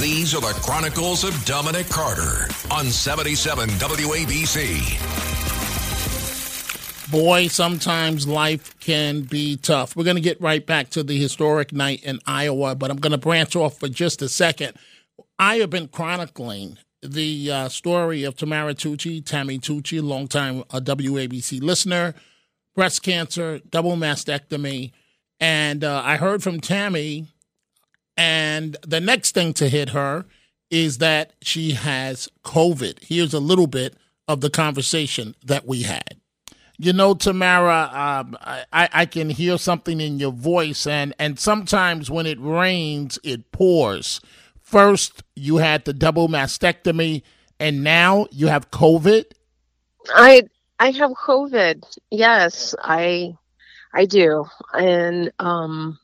These are the Chronicles of Dominic Carter on 77 WABC. Boy, sometimes life can be tough. We're going to get right back to the historic night in Iowa, but I'm going to branch off for just a second. I have been chronicling the uh, story of Tamara Tucci, Tammy Tucci, longtime uh, WABC listener, breast cancer, double mastectomy. And uh, I heard from Tammy, and the next thing to hit her is that she has COVID. Here's a little bit of the conversation that we had. You know, Tamara, um, I, I can hear something in your voice, and, and sometimes when it rains, it pours. First, you had the double mastectomy, and now you have COVID. I I have COVID. Yes, I I do, and um,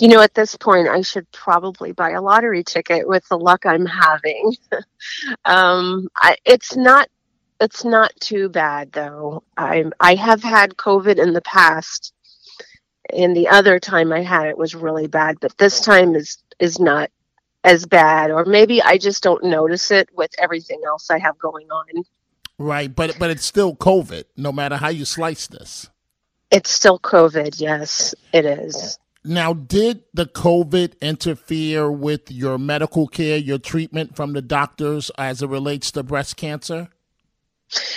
you know, at this point, I should probably buy a lottery ticket with the luck I'm having. um, I, it's not it's not too bad though. I I have had COVID in the past, and the other time I had it was really bad, but this time is is not as bad or maybe I just don't notice it with everything else I have going on. Right, but but it's still COVID no matter how you slice this. It's still COVID, yes, it is. Now, did the COVID interfere with your medical care, your treatment from the doctors as it relates to breast cancer?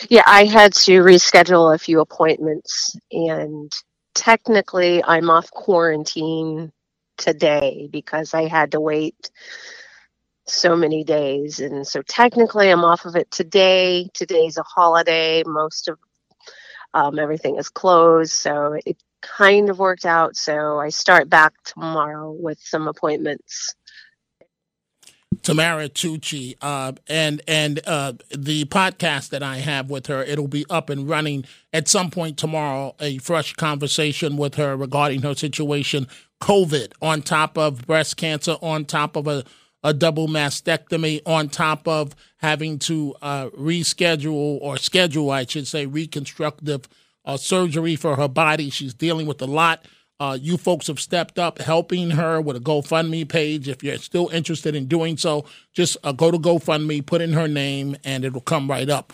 Yeah, I had to reschedule a few appointments and technically I'm off quarantine today because I had to wait so many days. And so technically, I'm off of it today. Today's a holiday. Most of um, everything is closed. So it kind of worked out. So I start back tomorrow with some appointments. Tamara Tucci, uh, and and uh, the podcast that I have with her, it'll be up and running at some point tomorrow. A fresh conversation with her regarding her situation, COVID, on top of breast cancer, on top of a, a double mastectomy, on top of having to uh, reschedule or schedule, I should say, reconstructive uh, surgery for her body. She's dealing with a lot. Uh, you folks have stepped up helping her with a GoFundMe page. If you're still interested in doing so, just uh, go to GoFundMe, put in her name, and it'll come right up.